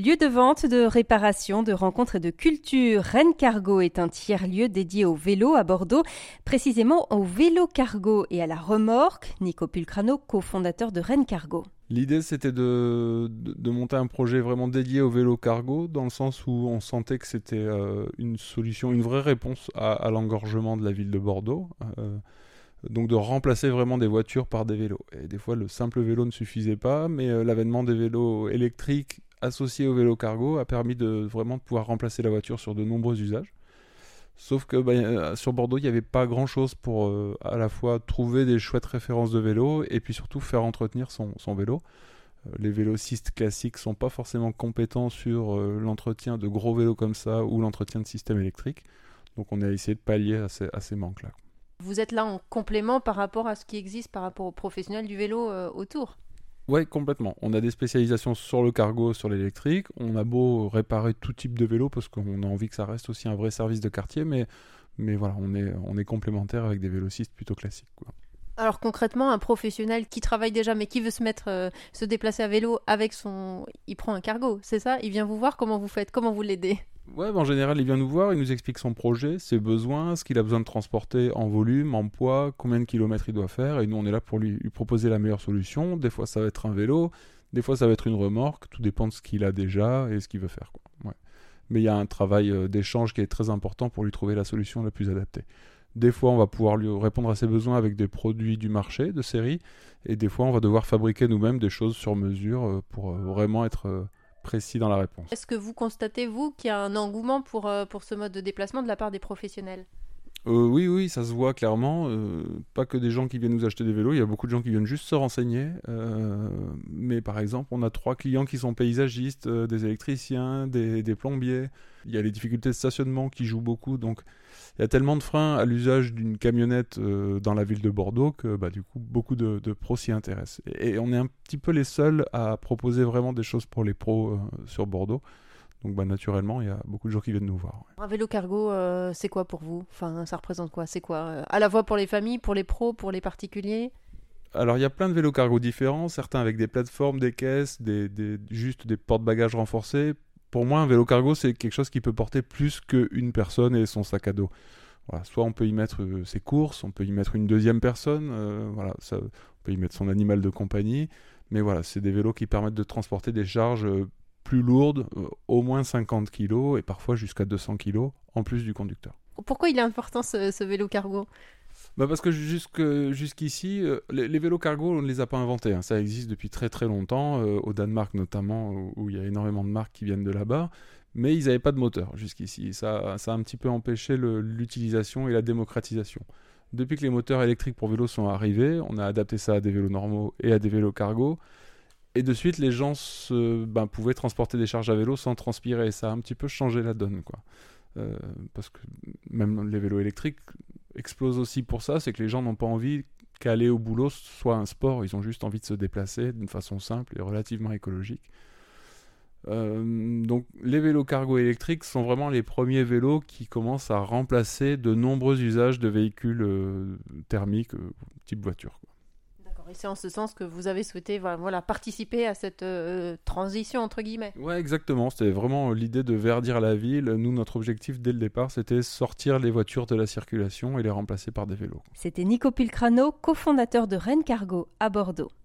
Lieu de vente, de réparation, de rencontres et de culture, Rennes Cargo est un tiers-lieu dédié au vélo à Bordeaux, précisément au vélo cargo et à la remorque. Nico Pulcrano, cofondateur de Rennes Cargo. L'idée, c'était de, monter un projet vraiment dédié au vélo cargo, dans le sens où on sentait que c'était euh, une solution, une vraie réponse à, l'engorgement de la ville de Bordeaux. Euh, donc de remplacer vraiment des voitures par des vélos. Et des fois, le simple vélo ne suffisait pas, mais euh, l'avènement des vélos électriques associés au vélo cargo a permis de vraiment pouvoir remplacer la voiture sur de nombreux usages. Sauf que bah, euh, sur Bordeaux, il n'y avait pas grand-chose pour euh, à la fois trouver des chouettes références de vélo et puis surtout faire entretenir son, vélo. les vélocistes classiques sont pas forcément compétents sur l'entretien de gros vélos comme ça ou l'entretien de systèmes électriques. Donc on a essayé de pallier à ces manques-là. Vous êtes là en complément par rapport à ce qui existe par rapport aux professionnels du vélo euh, autour Oui, complètement. On a des spécialisations sur le cargo, sur l'électrique. On a beau réparer tout type de vélo parce qu'on a envie que ça reste aussi un vrai service de quartier, mais, mais voilà, on est, on est complémentaire avec des vélocistes plutôt classiques. Alors concrètement, un professionnel qui travaille déjà mais qui veut se mettre, euh, se déplacer à vélo avec son, il prend un cargo, c'est ça? Il vient vous voir comment vous faites, comment vous l'aidez? Ouais, en général, il vient nous voir, il nous explique son projet, ses besoins, ce qu'il a besoin de transporter en volume, en poids, combien de kilomètres il doit faire, et nous on est là pour lui, proposer la meilleure solution. Des fois ça va être un vélo, des fois ça va être une remorque, tout dépend de ce qu'il a déjà et ce qu'il veut faire. Mais il y a un travail euh, d'échange qui est très important pour lui trouver la solution la plus adaptée. Des fois, on va pouvoir lui répondre à ses besoins avec des produits du marché, de série, et des fois, on va devoir fabriquer nous-mêmes des choses sur mesure euh, pour euh, vraiment être précis dans la réponse. Est-ce que vous constatez, vous, qu'il y a un engouement pour, euh, pour ce mode de déplacement de la part des professionnels? Euh, oui, oui, ça se voit clairement. Euh, pas que des gens qui viennent nous acheter des vélos, il y a beaucoup de gens qui viennent juste se renseigner. mais par exemple, on a trois clients qui sont paysagistes, des électriciens, des, plombiers. Il y a les difficultés de stationnement qui jouent beaucoup. Donc il y a tellement de freins à l'usage d'une camionnette euh, dans la ville de Bordeaux que bah, du coup beaucoup de, pros s'y intéressent. Et, on est un petit peu les seuls à proposer vraiment des choses pour les pros euh, sur Bordeaux. Donc bah, naturellement, il y a beaucoup de gens qui viennent nous voir. Un vélo cargo, euh, c'est quoi pour vous? Enfin, ça représente quoi? C'est quoi? À la fois pour les familles, pour les pros, pour les particuliers? Alors il y a plein de vélos cargo différents, certains avec des plateformes, des caisses, des, juste des porte-bagages renforcés. Pour moi, un vélo cargo, c'est quelque chose qui peut porter plus qu'une personne et son sac à dos. Voilà, soit on peut y mettre euh, ses courses, on peut y mettre une deuxième personne, euh, voilà, ça, on peut y mettre son animal de compagnie, mais voilà, c'est des vélos qui permettent de transporter des charges euh, plus lourdes, au moins 50 kg et parfois jusqu'à 200 kg en plus du conducteur. Pourquoi il est important ce vélo cargo? Bah parce que jusqu'ici, euh, les, vélos cargo, on ne les a pas inventés. Hein. Ça existe depuis très très longtemps, euh, au Danemark notamment, où, il y a énormément de marques qui viennent de là-bas. Mais ils n'avaient pas de moteur jusqu'ici. Ça, ça a un petit peu empêché l'utilisation et la démocratisation. Depuis que les moteurs électriques pour vélos sont arrivés, on a adapté ça à des vélos normaux et à des vélos cargo. Et de suite, les gens ben, pouvaient transporter des charges à vélo sans transpirer. Ça a un petit peu changé la donne. quoi. Euh, parce que même les vélos électriques, explose aussi pour ça, c'est que les gens n'ont pas envie qu'aller au boulot soit un sport, ils ont juste envie de se déplacer d'une façon simple et relativement écologique. Euh, donc les vélos cargo électriques sont vraiment les premiers vélos qui commencent à remplacer de nombreux usages de véhicules euh, thermiques type voiture et c'est en ce sens que vous avez souhaité voilà, participer à cette euh, transition, entre guillemets. Ouais, exactement. C'était vraiment l'idée de verdir la ville. Nous, notre objectif dès le départ, c'était sortir les voitures de la circulation et les remplacer par des vélos. C'était Nico Pilcrano, cofondateur de Rennes Cargo à Bordeaux.